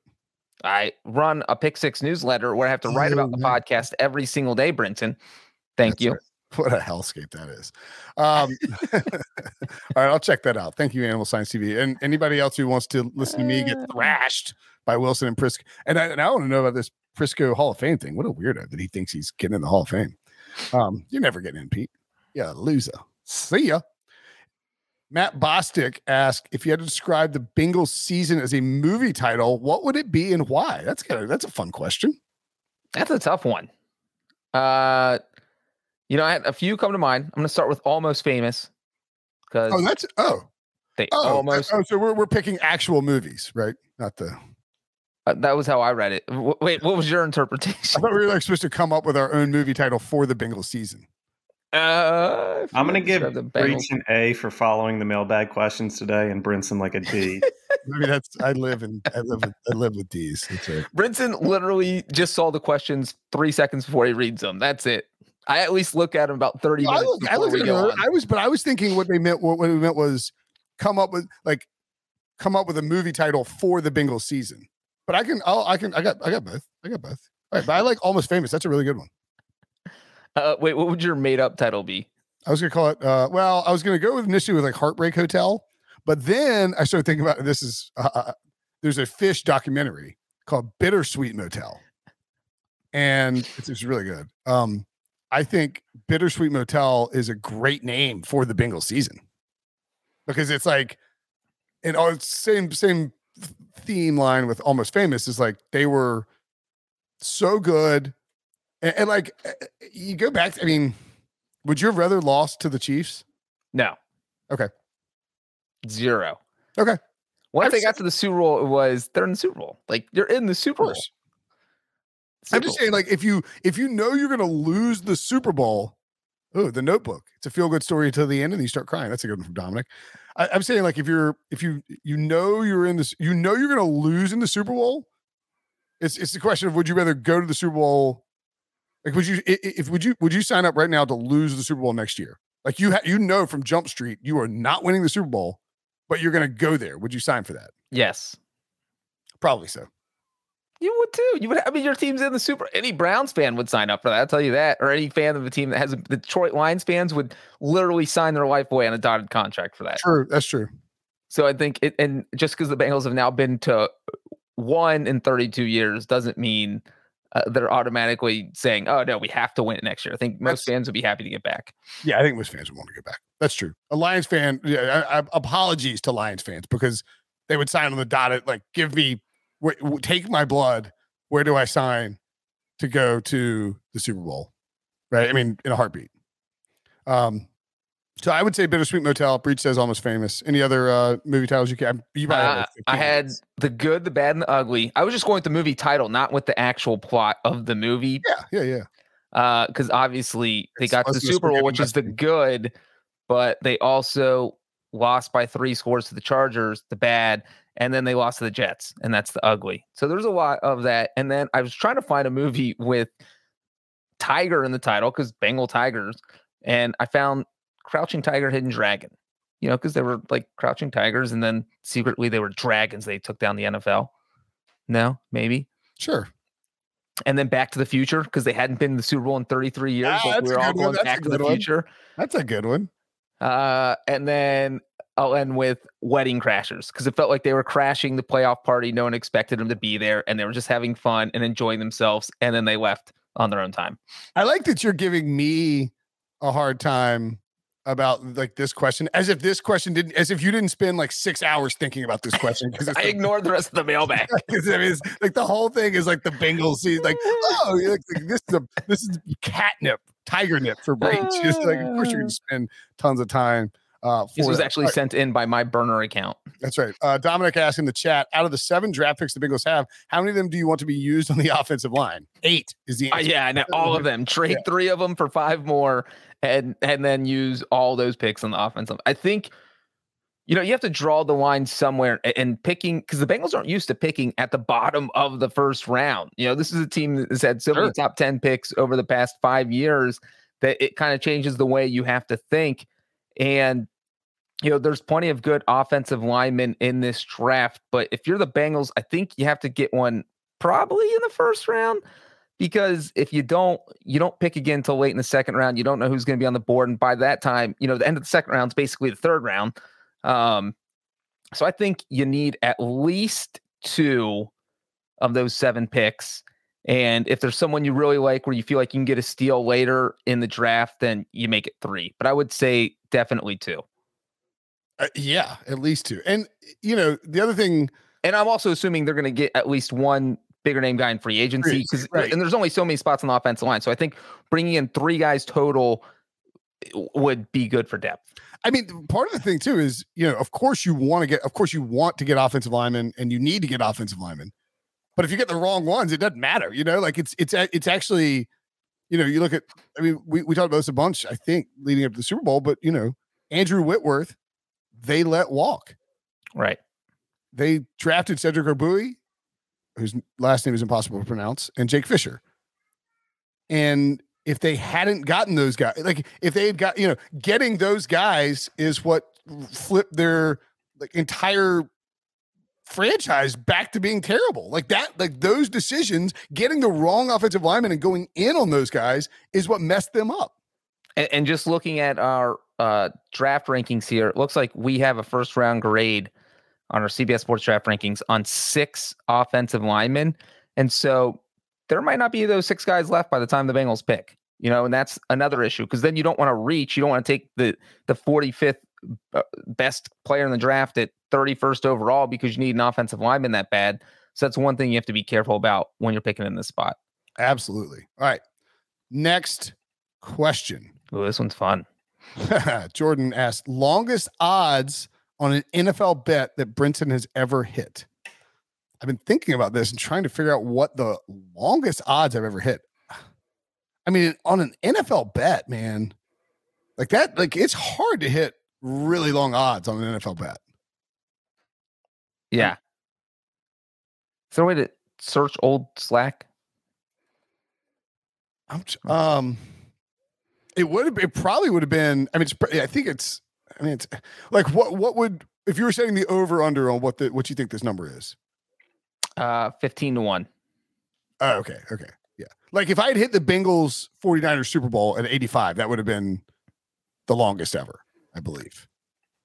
I run a Pick Six newsletter where I have to write about the Oh, nice. podcast every single day, Brinson. Thank That's you. right. What a hellscape that is. Um, [laughs] all right, I'll check that out. Thank you, Animal Science TV. And anybody else who wants to listen to me get Uh. thrashed by Wilson and Prisco. And I, and I want to know about this Prisco Hall of Fame thing. What a weirdo that he thinks he's getting in the Hall of Fame. Um, you're never getting in, Pete. Yeah, loser. See ya. Matt Bostick asked if you had to describe the Bengals season as a movie title, what would it be and why? That's kind of that's a fun question. That's a tough one. Uh, you know, I had a few come to mind. I'm going to start with Almost Famous because Oh, that's oh they oh almost oh. So we're we're picking actual movies, right? Not the. uh, that was how I read it. W- wait, what was your interpretation? I thought we were like supposed to come up with our own movie title for the Bengals season. Uh, I'm gonna give describe the Breech an A for following the mailbag questions today, and Brinson like a D. [laughs] Maybe that's I live in I live with, I live with these. That's it. Brinson literally just saw the questions three seconds before he reads them. That's it. I at least look at him about 30 No, I, minutes look, I before looked at go on. I was, but I was thinking what they meant. What, what it meant was come up with like come up with a movie title for the Bengals season. But I can, I'll, I can, I got, I got both. I got both. All right, but I like Almost Famous. That's a really good one. Uh, wait, what would your made up title be? I was gonna call it. Uh, well, I was gonna go with initially with like Heartbreak Hotel, but then I started thinking about this is uh, uh, there's a Phish documentary called Bittersweet Motel, and it's, it's really good. Um, I think Bittersweet Motel is a great name for the Bengals season because it's like, and oh, same same theme line with Almost Famous is like they were so good, and, and like you go back. I mean, would you have rather lost to the Chiefs? No. Okay. Zero. Okay. Once they got to the Super Bowl, it was they're in the Super Bowl. Like you're in the Super Bowl. course. I'm just Bowl. saying, like, if you if you know you're gonna lose the Super Bowl, oh, the Notebook. It's a feel good story until the end, and you start crying. That's a good one from Dominic. I, I'm saying, like, if you're if you you know you're in this, you know you're gonna lose in the Super Bowl. It's it's the question of would you rather go to the Super Bowl? Like, would you if would you would you sign up right now to lose the Super Bowl next year? Like you ha- you know from Jump Street you are not winning the Super Bowl, but you're gonna go there. Would you sign for that? yes. Probably so. You would too. You would. I mean, your team's in the Super. Any Browns fan would sign up for that. I'll tell you that. Or any fan of a team that has a, the Detroit Lions fans would literally sign their life away on a dotted contract for that. True, that's true. So I think it, and just because the Bengals have now been to one in 32 years doesn't mean uh, they're automatically saying, "Oh no, we have to win it next year." I think most That's- fans would be happy to get back. Yeah, I think most fans would want to get back. That's true. A Lions fan, yeah, I, I, apologies to Lions fans because they would sign on the dotted, like, give me, take my blood. Where do I sign to go to the Super Bowl? Right. I mean, in a heartbeat. Um, so I would say Bittersweet Motel. Breech says almost famous. Any other uh, movie titles you can? You Uh, I had the good, the bad, and the ugly. I was just going with the movie title, not with the actual plot of the movie. Yeah, yeah, yeah. because obviously they It's got the supposed to be Super Bowl, which is the good, but they also lost by three scores to the Chargers, the bad, and then they lost to the Jets, and that's the ugly. So there's a lot of that. And then I was trying to find a movie with Tiger in the title because Bengal Tigers, and I found Crouching Tiger, Hidden Dragon. You know, because they were like crouching tigers, and then secretly they were dragons. They took down the NFL. No, maybe Sure. and then Back to the Future because they hadn't been in the Super Bowl in 33 years. Ah, like that's we a were all good one. going That's a Back to the good one. Future. That's a good one. Uh, and then I'll end with Wedding Crashers because it felt like they were crashing the playoff party. No one expected them to be there, and they were just having fun and enjoying themselves. And then they left on their own time. I like that you're giving me a hard time about like this question as if this question didn't as if you didn't spend like six hours thinking about this question because [laughs] I ignored the rest of the mailbag. [laughs] I mean, it's like the whole thing is like the Bengals see like oh like, like, this is a this is catnip tiger nip for Breech. [laughs] Just like of course you're gonna ah. spend tons of time uh for This was that. actually All right, sent in by my burner account. that's right. Uh Dominic asked in the chat out of the seven draft picks the Bengals have, how many of them do you want to be used on the [laughs] offensive line? Eight is the Uh, yeah, and all of them. Trade Yeah. three of them for five more, and and then use all those picks on the offensive. I think, you know, you have to draw the line somewhere, a- and picking because the Bengals aren't used to picking at the bottom of the first round. You know, this is a team that has had so many top ten picks over the past five years that it kind of changes the way you have to think. And you know, there's plenty of good offensive linemen in this draft, but if you're the Bengals, I think you have to get one probably in the first round because if you don't, you don't pick again until late in the second round. You don't know who's going to be on the board, and by that time, you know the end of the second round is basically the third round. Um, so I think you need at least two of those seven picks. And if there's someone you really like where you feel like you can get a steal later in the draft, then you make it three. But I would say definitely two. Uh, yeah, at least two. And you know, the other thing And I'm also assuming they're going to get at least one bigger name guy in free agency because right. and there's only so many spots on the offensive line. So I think bringing in three guys total uh, would be good for depth. I mean, part of the thing too is, you know, of course you want to get, of course you want to get offensive linemen, and you need to get offensive linemen. But if you get the wrong ones, it doesn't matter. You know, like it's it's it's actually, you know, you look at. I mean, we we talked about this a bunch, I think, leading up to the Super Bowl. But you know, Andrew Whitworth, they let walk. Right. They drafted Cedric Ogbuehi, whose last name is impossible to pronounce, and Jake Fisher. And if they hadn't gotten those guys, like if they had got, you know, getting those guys is what flipped their like entire franchise back to being terrible. Like that, like those decisions, getting the wrong offensive lineman and going in on those guys is what messed them up. And, and just looking at our uh, draft rankings here, it looks like we have a first round grade on our CBS Sports draft rankings on six offensive linemen. And so there might not be those six guys left by the time the Bengals pick, you know, and that's another issue because then you don't want to reach, you don't want to take the the 45th uh, Uh, best player in the draft at 31st overall because you need an offensive lineman that bad. So that's one thing you have to be careful about when you're picking in this spot. Absolutely. All right. Next question. Ooh, this one's fun. [laughs] Jordan asked longest odds on an NFL bet that Brinson has ever hit. I've been thinking about this and trying to figure out what the longest odds I've ever hit. I mean, on an NFL bet, man, like that, like it's hard to hit really long odds on an NFL bet. Yeah. Is there a way to search old Slack? I'm, um, it would have, it probably would have been. I mean, it's, I think it's. I mean, it's like what what would if you were setting the over under on what the what you think this number is? Uh, 15 to 1. Oh, okay, okay, yeah. Like if I had hit the Bengals 49ers Super Bowl at 85, that would have been the longest ever, I believe.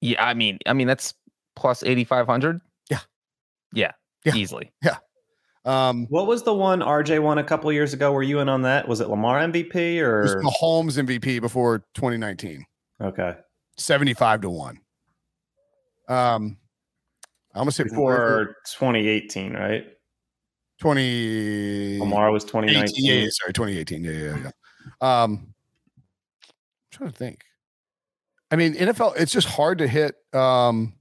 Yeah, I mean, I mean that's plus eighty five hundred. Yeah. yeah, Yeah. easily. Yeah. Um, What was the one RJ won a couple years ago? Were you in on that? Was it Lamar MVP it was or Mahomes MVP before 2019, okay? 75 to one. Um, I almost hit Before 2018, right? 20. Lamar was 18, 2019. yeah, yeah, sorry, 2018. Yeah, yeah, yeah. Um, I'm trying to think. I mean, NFL, it's just hard to hit um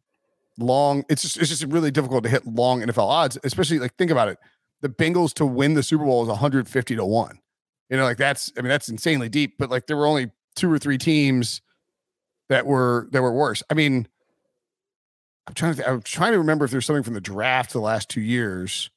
long. It's just it's just really difficult to hit long NFL odds, especially like think about it. The Bengals to win the Super Bowl is 150 to one. You know, like that's I mean that's insanely deep. But like there were only two or three teams that were that were worse. I mean, I'm trying to th- I'm trying to remember if there's something from the draft the last two years.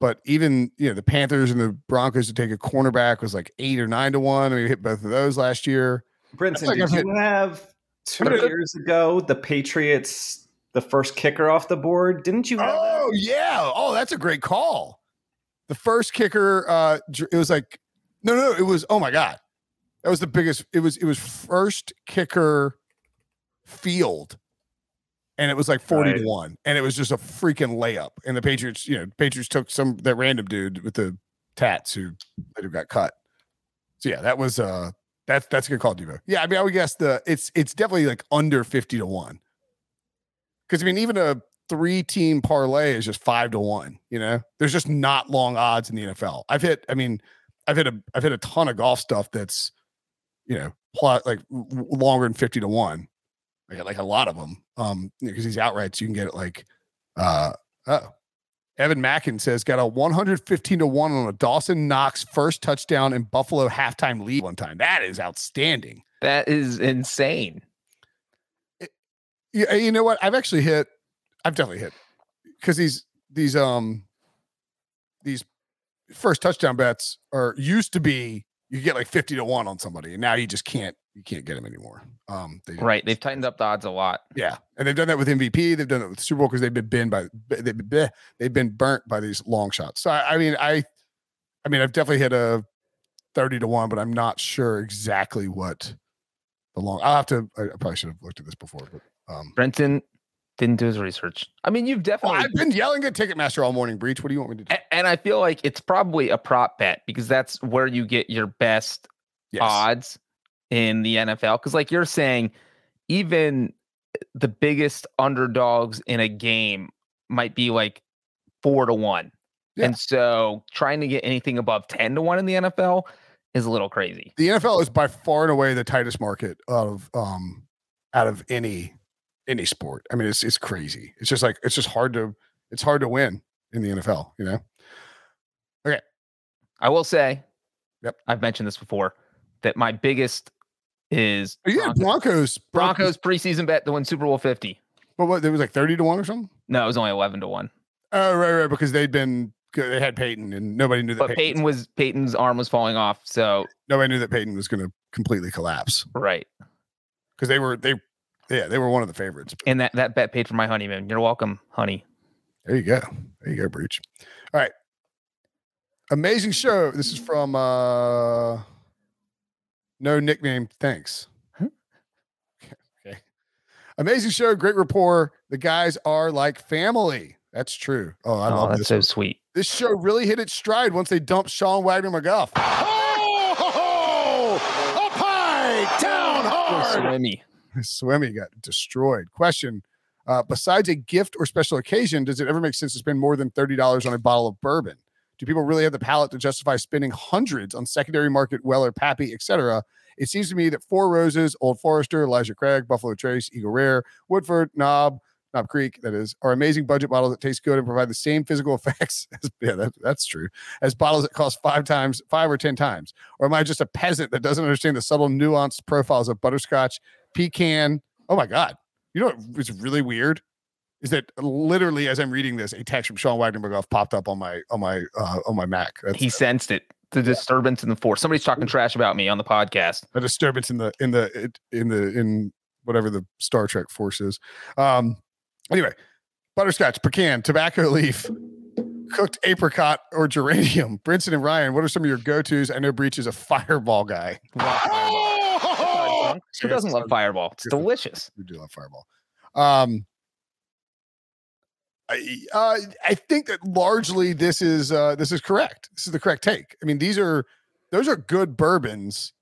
But even you know the Panthers and the Broncos to take a cornerback was like eight or nine to one. I mean, we hit both of those last year. Brinson, like did you have two years ago the Patriots the first kicker off the board? Didn't you have that? Oh yeah. Oh, that's a great call. The first kicker, uh, it was like, no, no, no, it was. Oh my god, that was the biggest. It was. It was first kicker field, and it was like forty Right. to one, and it was just a freaking layup. And the Patriots, you know, Patriots took some that random dude with the tats who later got cut. So yeah, that was uh, that's that's a good call, Devo. Yeah, I mean, I would guess the it's it's definitely like under fifty to one. Because I mean, even a three team parlay is just five to one. You know, there's just not long odds in the NFL. I've hit. I mean, I've hit a I've hit a ton of golf stuff that's, you know, plot like longer than fifty to one. I got like a lot of them. Um, because these outrights you can get it like, uh, oh. Evan Mackin says got a 115 to 1 on a Dawson Knox first touchdown and Buffalo halftime lead one time. That is outstanding. That is insane. Yeah, you know what? I've actually hit. I've definitely hit because these these um these first touchdown bets are used to be you get like fifty to one on somebody, and now you just can't you can't get them anymore. Um, they, Right. They've tightened up the odds a lot. yeah, and they've done that with MVP. They've done it with Super Bowl because they've been been by they've been, they've been burnt by these long shots. So I, I mean, I I mean, I've definitely hit a thirty to one, but I'm not sure exactly what the long. I'll have to. I, probably should have looked at this before, but um. Brinson didn't do his research. I mean, you've Well, definitely I've been yelling at Ticketmaster all morning, Breech. What do you want me to do? And I feel like it's probably a prop bet because that's where you get your best Yes. odds in the NFL. Because, like you're saying, even the biggest underdogs in a game might be like four to one. Yeah. And so trying to get anything above 10 to one in the NFL is a little crazy. The NFL is by far and away the tightest market of um out of any any sport. I mean, it's it's crazy. It's just like it's just hard to it's hard to win in the NFL. You know. Okay. I will say, Yep. I've mentioned this before, that my biggest is Are you Broncos, Broncos? Broncos preseason bet to win Super Bowl 50. But What? There was like thirty to one or something. No, it was only 11 to 1. Oh, right, right. Because they'd been they had Peyton, and nobody knew that But Peyton was Peyton's arm was falling off. So, nobody knew that Peyton was going to completely collapse right. because they were they yeah they were one of the favorites. And that, that bet paid for my honeymoon. You're welcome, honey. There you go. There you go, Breech. All right. Amazing show. This is from uh no nickname. Thanks. [laughs] Okay. Amazing show, great rapport. The guys are like family. That's true. Oh, I oh, love that's this. so one. sweet. This show really hit its stride once they dumped Sean Wagner McGough. Oh, ho, ho! up high, down hard. swimmy. [laughs] Swimmy got destroyed. Question: uh, Besides a gift or special occasion, does it ever make sense to spend more than thirty dollars on a bottle of bourbon? Do people really have the palate to justify spending hundreds on secondary market Weller, Pappy, etc.? It seems to me that Four Roses, Old Forester, Elijah Craig, Buffalo Trace, Eagle Rare, Woodford, Knob, Knob Creek, that is, are amazing budget bottles that taste good and provide the same physical [laughs] effects. As, yeah, that, that's true. As bottles that cost five times, five or ten times. Or am I just a peasant that doesn't understand the subtle, nuanced profiles of butterscotch, pecan? Oh my god! You know what's really weird is that literally as I'm reading this, a text from Sean Wagner McGough popped up on my on my uh, on my Mac. That's He sensed it. The disturbance in the force. Somebody's talking trash about me on the podcast. a disturbance in the in the in the in whatever the Star Trek force is. Um, anyway, butterscotch, pecan, tobacco leaf, cooked apricot or geranium. [laughs] Brinson and Ryan, what are some of your go tos? I know Breech is a fireball guy. [laughs] Fireball. Who doesn't love Fireball? It's delicious. We do love Fireball. Um, I, uh, I think that largely this is uh, this is correct. This is the correct take. I mean, these are those are good bourbons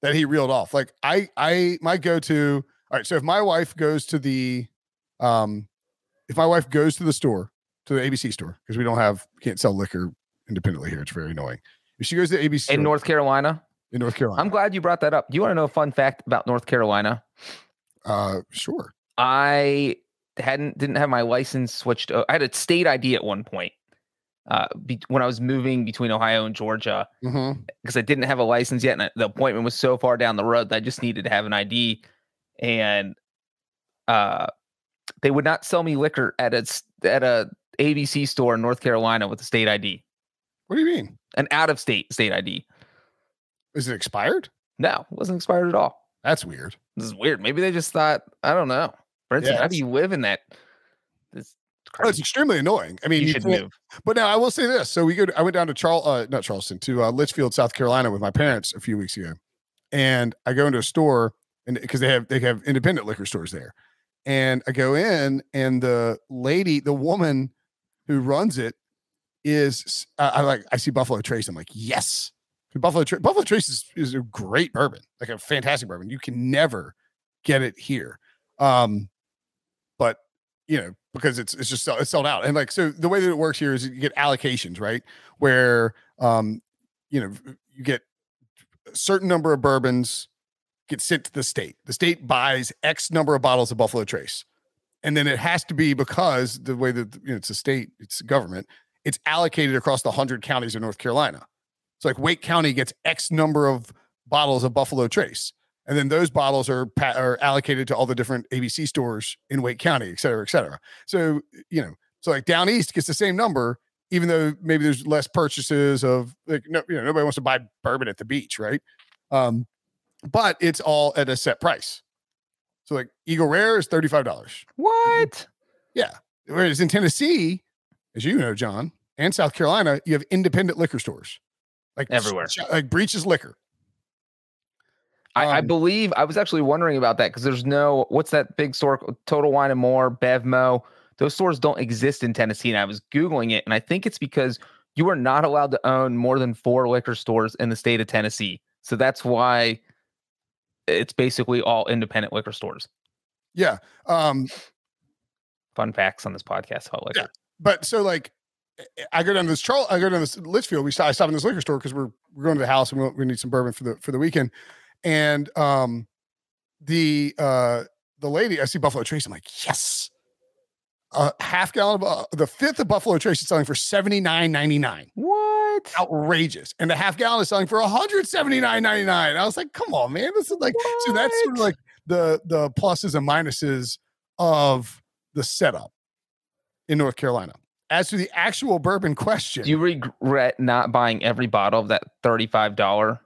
that he reeled off. Like I I my go to. All right, so if my wife goes to the um, if my wife goes to the store to the ABC store because we don't have can't sell liquor independently here. It's very annoying. If she goes to the ABC In store North Carolina, in North Carolina, I'm glad you brought that up. Do you want to know a fun fact about North Carolina? uh, sure. I hadn't didn't have my license switched. I had a state ID at one point uh, be, when I was moving between Ohio and Georgia Mm-hmm. because I didn't have a license yet, and I- the appointment was so far down the road that I just needed to have an ID, and uh, they would not sell me liquor at a at a ABC store in North Carolina with a state ID, What do you mean? an out of state state ID. Is it expired? No, it wasn't expired at all. That's weird. This is weird. Maybe they just thought I don't know. Instance, how do you live in that? This Oh, it's extremely annoying. I mean, you you should move. But now I will say this. So we go. To, I went down to Charl, uh, not Charleston, to uh, Litchfield, South Carolina, with my parents a few weeks ago, and I go into a store, and because they have they have independent liquor stores there, and I go in, and the lady, the woman who runs it, is I, I like I see Buffalo Trace. I'm like, yes, Buffalo Trace. Buffalo Trace is, is a great bourbon, like a fantastic bourbon. You can never get it here. Um, but you know because it's it's just it's sold out and like so the way that it works here is you get allocations right? Where um you know you get a certain number of bourbons get sent to the state. The state buys x number of bottles of buffalo trace and then it has to be because the way that you know, it's a state it's government it's allocated across the 100 counties of north carolina. So like wake county gets x number of bottles of buffalo trace and then those bottles are pa- are allocated to all the different ABC stores in Wake County, et cetera, et cetera. So you know, so like down east gets the same number, even though maybe there's less purchases of like no, you know, nobody wants to buy bourbon at the beach, right? Um, but it's all at a set price. So like Eagle Rare is thirty five dollars, What? Yeah. Whereas in Tennessee, as you know, John, and South Carolina, you have independent liquor stores, like Everywhere. like Breech's Liquor. I, I Um, believe I was actually wondering about that because there's no what's that big store Total Wine and More, Bevmo. Those stores don't exist in Tennessee, and I was googling it, and I think it's because you are not allowed to own more than four liquor stores in the state of Tennessee. So that's why it's basically all independent liquor stores. Yeah. Um, Fun facts on this podcast about liquor. but so like I- I go down to this Charles, I go down to this Litchfield. We stop, I stop in this liquor store because we're we're going to the house and we, we need some bourbon for the for the weekend. And um, the uh the lady I see Buffalo Trace. I'm like, yes, a half gallon of uh, the fifth of Buffalo Trace is selling for seventy nine ninety nine. What? Outrageous, and the half gallon is selling for one hundred seventy nine ninety nine. I was like, come on, man, this is like so. That's sort of like the the pluses and minuses of the setup in North Carolina. As to the actual bourbon question, Do you regret not buying every bottle of that thirty-five dollar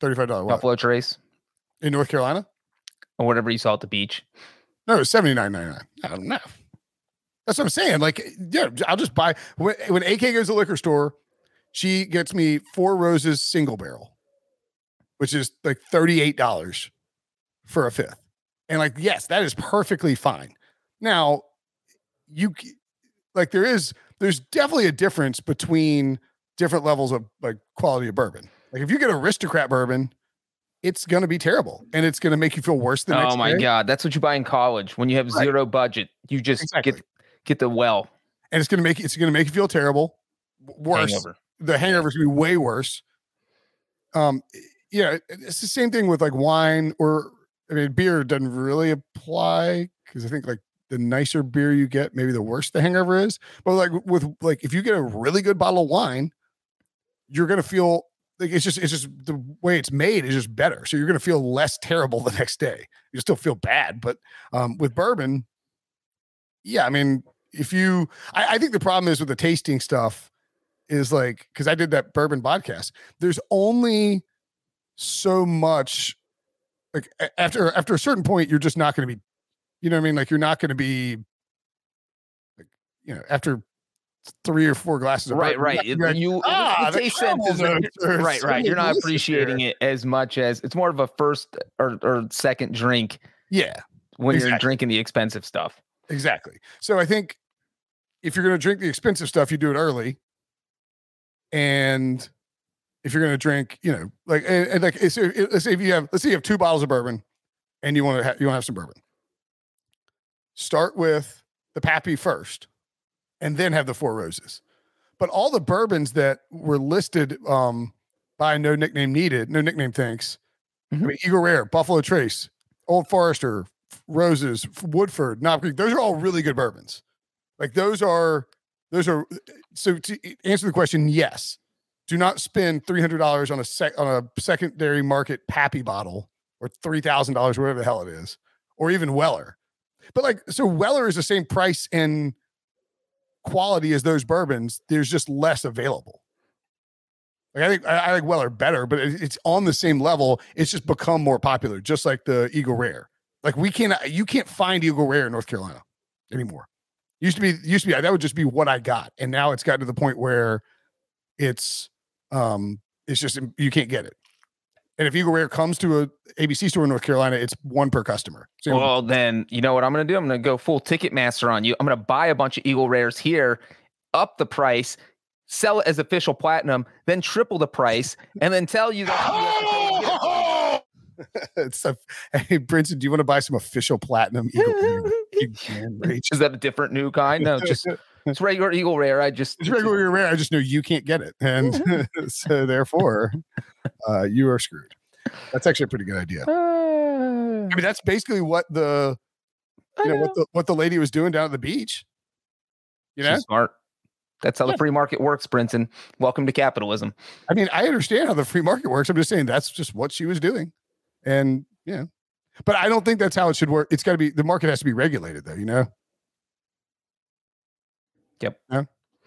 thirty-five dollars Buffalo Trace in North Carolina. or whatever you saw at the beach? No, it's seventy-nine ninety-nine. I don't know. That's what I'm saying. Like, yeah, I'll just buy when, when AK goes to the liquor store. She gets me four roses single barrel, which is like thirty-eight dollars for a fifth. And like, yes, that is perfectly fine. Now, you like there is there's definitely a difference between different levels of like quality of bourbon. Like if you get aristocrat bourbon, it's gonna be terrible and it's gonna make you feel worse next Oh my day. god, that's what you buy in college when you have Right. zero budget. You just Exactly. get get the well and it's gonna make it's gonna make you feel terrible. Worse, hangover. the hangover is gonna be way worse. Um, yeah, it's the same thing with like wine or I mean beer doesn't really apply because I think like the nicer beer you get, maybe the worse the hangover is. But like with like if you get a really good bottle of wine, you're gonna feel like it's just it's just the way it's made is just better. So you're gonna feel less terrible [laughs] the next day. You still feel bad, but um, with bourbon, yeah, I mean, if you, I, I think the problem is with the tasting stuff is like because I did that bourbon podcast. There's only so much. Like after after a certain point, you're just not to be, you know what I mean? Like you're not to be, you know, after three or four glasses of Right, right. you're It- not you ah, the the taste caramel sense is are right, right. You're not appreciating here. it as much as it's more of a first or, or second drink Yeah, when you're drinking the expensive stuff. exactly. So I think if you're going to drink the expensive stuff, you do it early. And if you're going to drink, you know, like, and, and like, let's say if you have, let's say you have two bottles of bourbon, and you want to, ha- you want to have some bourbon. Start with the Pappy first, and then have the Four Roses. But all the bourbons that were listed um, by No Nickname Needed, No Nickname Thanks, I Mhm. mean, Eagle Rare, Buffalo Trace, Old Forester, Roses, Woodford, Knob Creek, those are all really good bourbons. Like those are, those are. So to answer the question, yes, do not spend three hundred dollars on a sec on a secondary market Pappy bottle or three thousand dollars, whatever the hell it is, or even Weller. But like, so Weller is the same price and quality as those bourbons. There's just less available. Like I think I, like Weller better, but it- it's on the same level. It's just become more popular, just like the Eagle Rare. Like we can't, you can't find Eagle Rare in North Carolina anymore. Used to be, used to be that would just be what I got, and now it's gotten to the point where it's, um, it's just you can't get it. And if Eagle Rare comes to a ABC store in North Carolina, it's one per customer. With- Well, then you know what I'm going to do? I'm going to go full Ticketmaster on you. I'm going to buy a bunch of Eagle Rares here, up the price, sell it as official platinum, then triple the price, and then tell you that. you have to pay to get it. it's a, hey, Brinson, do you want to buy some official platinum Eagle Rare? You [laughs] can, Rach. Is that a different new kind? No, just [laughs] it's regular Eagle Rare. I just It's regular Eagle Rare. I just know you can't get it, and [laughs] [laughs] so therefore, uh, you are screwed. That's actually a pretty good idea. [sighs] Ah, I mean, that's basically what the you know, know. what the what the lady was doing down at the beach. You know, She's smart. That's how Yeah. the free market works, Brinson. Welcome to capitalism. I mean, I understand how the free market works. I'm just saying that's just what she was doing, and yeah, but I don't think that's how it should work. It's got to be the market has to be regulated, though. You know. Yep. Yeah.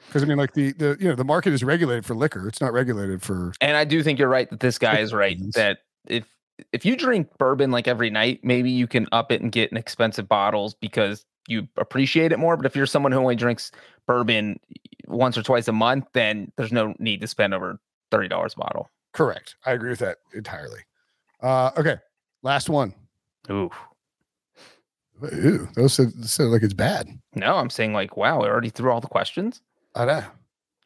Because I mean, like the the you know the market is regulated for liquor. It's not regulated for And I do think you're right that this guy is right. That if if you drink bourbon like every night, maybe you can up it and get in expensive bottles because you appreciate it more. But if you're someone who only drinks bourbon once or twice a month, then there's no need to spend over thirty dollars a bottle. correct. I agree with that entirely. Uh, okay, last one. Ooh. Ooh, those said, said like it's bad. No, I'm saying like, wow, I already threw all the questions. I know.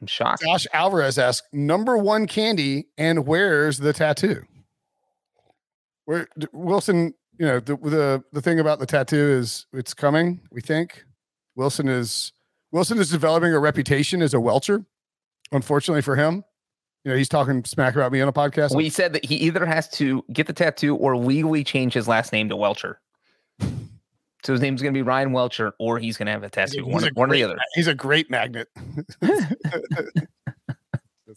I'm shocked. Josh Alvarez asks, number one candy, and where's the tattoo? Where Wilson, you know, the, the the thing about the tattoo is it's coming. We think Wilson is Wilson is developing a reputation as a welcher. Unfortunately for him, you know, he's talking smack about me on a podcast. We said that he either has to get the tattoo or legally change his last name to Welcher. So his name's going to be Ryan Welcher, or he's going to have a tattoo. One, one or the other. He's a great magnet. [laughs] [laughs] that's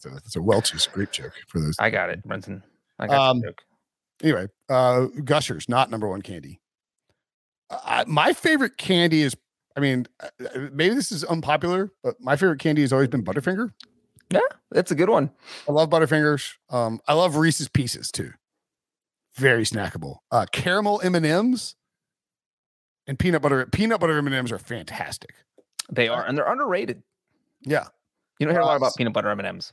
a that's a Welch's grape joke for those. I got it, Brinson. I got Um, the joke. anyway, uh, Gushers, not number one candy. Uh, my favorite candy is, I mean, uh, maybe this is unpopular, but my favorite candy has always been Butterfinger. Yeah, that's a good one. I love Butterfingers. Um, I love Reese's Pieces too. Very snackable. Uh, caramel M and M's and peanut butter. Peanut butter M and M's are fantastic. They are, and they're underrated. Yeah. You don't hear a lot Uh, about peanut butter M and M's.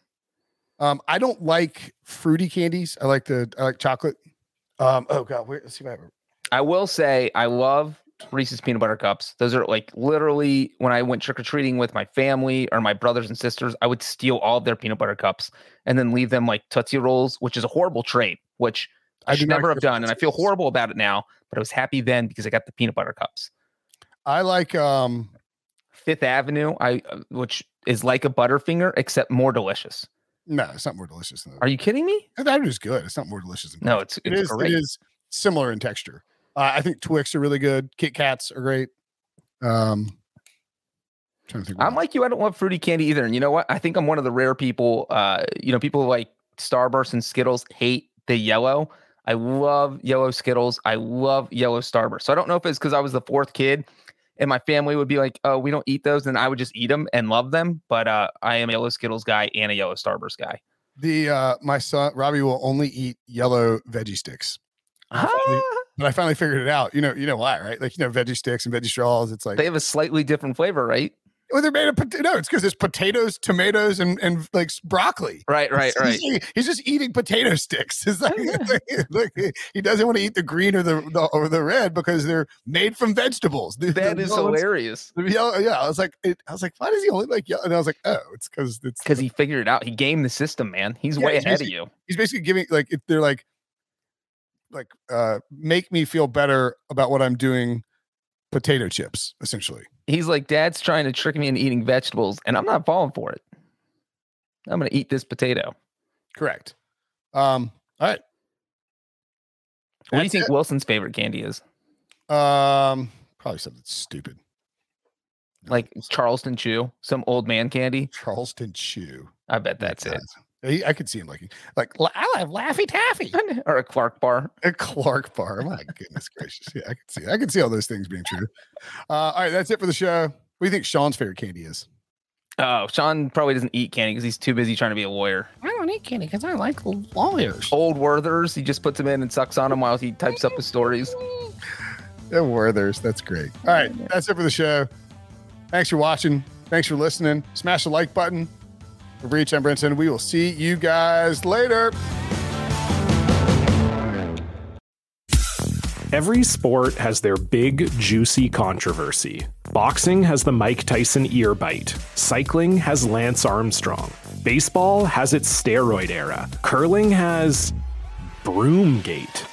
Um, I don't like fruity candies. I like the I like chocolate. Um, oh god, wait, let's see if I have. I will say I love Reese's peanut butter cups. Those are like literally when I went trick or treating with my family or my brothers and sisters, I would steal all of their peanut butter cups and then leave them like Tootsie Rolls, which is a horrible trade, which I, do should never have done. And I feel horrible about it now, but I was happy then because I got the peanut butter cups. I like um Fifth Avenue, I uh, which is like a Butterfinger except more delicious. no, it's not more delicious than Are you kidding me? that is good. It's not more delicious than No, Butterfinger. it's It it is it is similar in texture. Uh, I think Twix are really good. Kit Kats are great. Um, trying to think. I'm like you. I don't love fruity candy either. And you know what? I think I'm one of the rare people. Uh, you know, people like Starburst and Skittles hate the yellow. I love yellow Skittles. I love yellow Starburst. So I don't know if it's because I was the fourth kid, and my family would be like, "Oh, we don't eat those," and I would just eat them and love them. But uh, I am a yellow Skittles guy and a yellow Starburst guy. the uh, my son Robbie will only eat yellow veggie sticks. Finally- Ah, But I finally figured it out. You know, you know why, right? Like you know, veggie sticks and veggie straws. It's like they have a slightly different flavor, right? Well, they're made of potato. No, it's because it's potatoes, tomatoes, and and like broccoli. Right, right, right. He's, he's just eating potato sticks. [laughs] It's like, like, [laughs] he doesn't want to eat the green or the, the or the red because they're made from vegetables. [laughs] The- That the is hilarious yellow- yeah, I was like, it, I was like, why does he only like yellow? And I was like, oh, it's because it's because he figured it out. He gamed the system, man. He's Yeah, way he's ahead of you. he's basically giving like if they're like like uh make me feel better about what I'm doing potato chips essentially. He's like, Dad's trying to trick me into eating vegetables, and I'm not falling for it. I'm gonna eat this potato. Correct. Um all right. What do you That's think Wilson's favorite candy is? Um probably something stupid. Like Charleston Chew, some old man candy. Charleston Chew. I bet that's it. He, I could see him liking like "La- I have Laffy Taffy. [laughs] or a Clark bar. A Clark bar. My goodness gracious. Yeah, I can see I can see all those things being true. Uh all right, that's it for the show. What do you think Sean's favorite candy is? Oh, Sean probably doesn't eat candy because he's too busy trying to be a lawyer. I don't eat candy because I like lawyers. Old Werthers, he just puts them in and sucks on them while he types up his stories. There Werthers. That's great. All right, that's it for the show. Thanks for watching. Thanks for listening. Smash the like button. For Breech, I'm. We will see you guys later. Every sport has their big, juicy controversy. Boxing has the Mike Tyson ear bite. Cycling has Lance Armstrong. Baseball has its steroid era. Curling has. Broomgate.